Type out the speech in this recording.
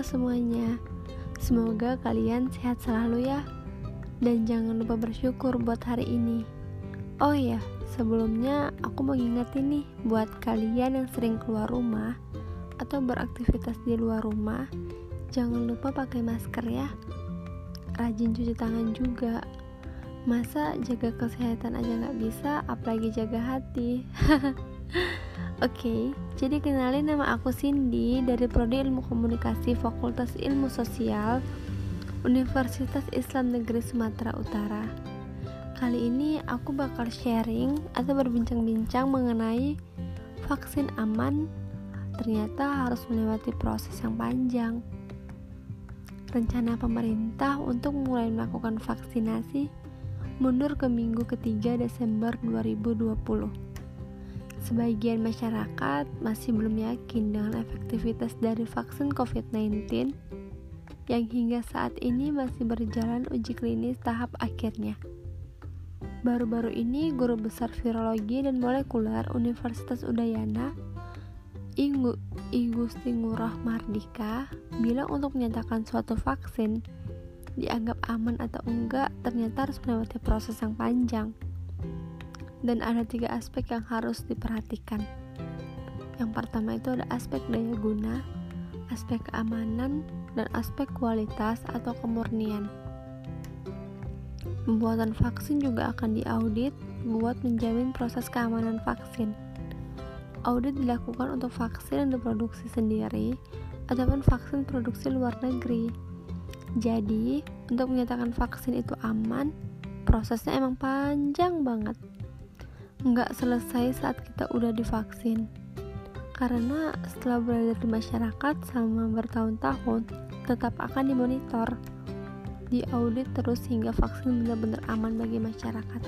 Semuanya, semoga kalian sehat selalu ya. Dan jangan lupa bersyukur buat hari ini. Oh ya, sebelumnya aku mau ngingetin nih buat kalian yang sering keluar rumah atau beraktivitas di luar rumah, jangan lupa pakai masker ya. Rajin cuci tangan juga. Masa jaga kesehatan aja nggak bisa, apalagi jaga hati. Oke, okay, jadi kenalin nama aku Cindy dari Prodi Ilmu Komunikasi Fakultas Ilmu Sosial Universitas Islam Negeri Sumatera Utara. Kali ini aku bakal sharing atau berbincang-bincang mengenai vaksin aman ternyata harus melewati proses yang panjang. Rencana pemerintah untuk mulai melakukan vaksinasi mundur ke minggu ketiga Desember 2020 Sebagian masyarakat masih belum yakin dengan efektivitas dari vaksin COVID-19 yang hingga saat ini masih berjalan uji klinis tahap akhirnya. Baru-baru ini, guru besar virologi dan molekuler Universitas Udayana, I Gusti Ngurah Mardika, bilang untuk menyatakan suatu vaksin dianggap aman atau enggak ternyata harus melewati proses yang panjang dan ada tiga aspek yang harus diperhatikan. Yang pertama itu ada aspek daya guna, aspek keamanan, dan aspek kualitas atau kemurnian. Pembuatan vaksin juga akan diaudit buat menjamin proses keamanan vaksin. Audit dilakukan untuk vaksin yang diproduksi sendiri ataupun vaksin produksi luar negeri. Jadi, untuk menyatakan vaksin itu aman, prosesnya emang panjang banget nggak selesai saat kita udah divaksin karena setelah berada di masyarakat selama bertahun-tahun tetap akan dimonitor diaudit terus hingga vaksin benar-benar aman bagi masyarakat.